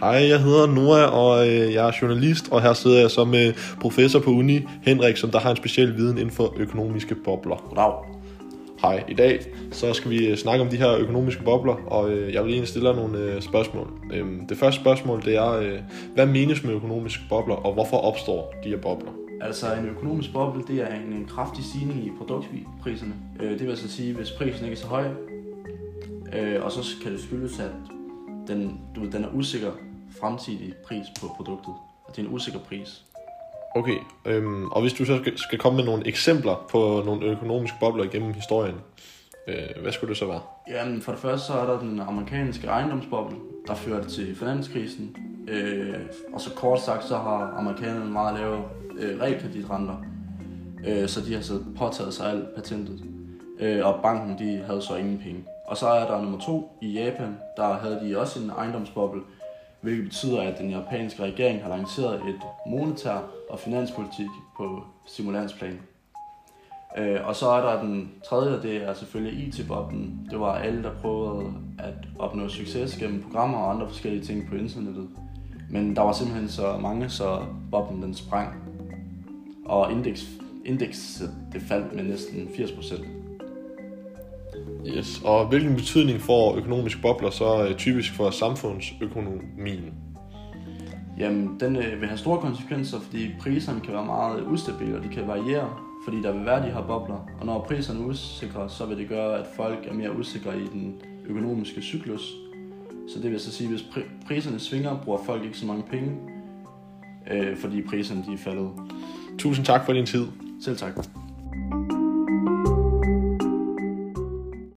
Hej, jeg hedder Noah, og øh, jeg er journalist, og her sidder jeg så med professor på uni, Henrik, som der har en speciel viden inden for økonomiske bobler. Goddag. Hej, i dag så skal vi øh, snakke om de her økonomiske bobler, og øh, jeg vil egentlig stille dig nogle øh, spørgsmål. Øhm, det første spørgsmål, det er, øh, hvad menes med økonomiske bobler, og hvorfor opstår de her bobler? Altså en økonomisk boble, det er en, en kraftig stigning i produktpriserne. Øh, det vil altså sige, hvis prisen ikke er så høj, øh, og så kan det skyldes, at den, du ved, den er usikker fremtidig pris på produktet. At det er en usikker pris. Okay, øhm, og hvis du så skal, skal komme med nogle eksempler på nogle økonomiske bobler igennem historien, øh, hvad skulle det så være? Jamen, for det første så er der den amerikanske ejendomsboble, der førte til finanskrisen. Øh, og så kort sagt, så har amerikanerne meget lave øh, realkreditrenter. Øh, så de har så påtaget sig alt patentet. Øh, og banken, de havde så ingen penge. Og så er der nummer to i Japan, der havde de også en ejendomsboble, hvilket betyder, at den japanske regering har lanceret et monetær og finanspolitik på stimulansplan. Øh, og så er der den tredje, det er selvfølgelig IT-boblen. Det var alle, der prøvede at opnå succes gennem programmer og andre forskellige ting på internettet. Men der var simpelthen så mange, så boblen den sprang. Og indeks, indeks det faldt med næsten 80 procent. Yes, og hvilken betydning får økonomiske bobler så øh, typisk for samfundsøkonomien? Jamen, den øh, vil have store konsekvenser, fordi priserne kan være meget ustabile, og de kan variere, fordi der vil være de her bobler. Og når priserne er usikre, så vil det gøre, at folk er mere usikre i den økonomiske cyklus. Så det vil så sige, at hvis pri- priserne svinger, bruger folk ikke så mange penge, øh, fordi priserne de er faldet. Tusind tak for din tid. Selv tak.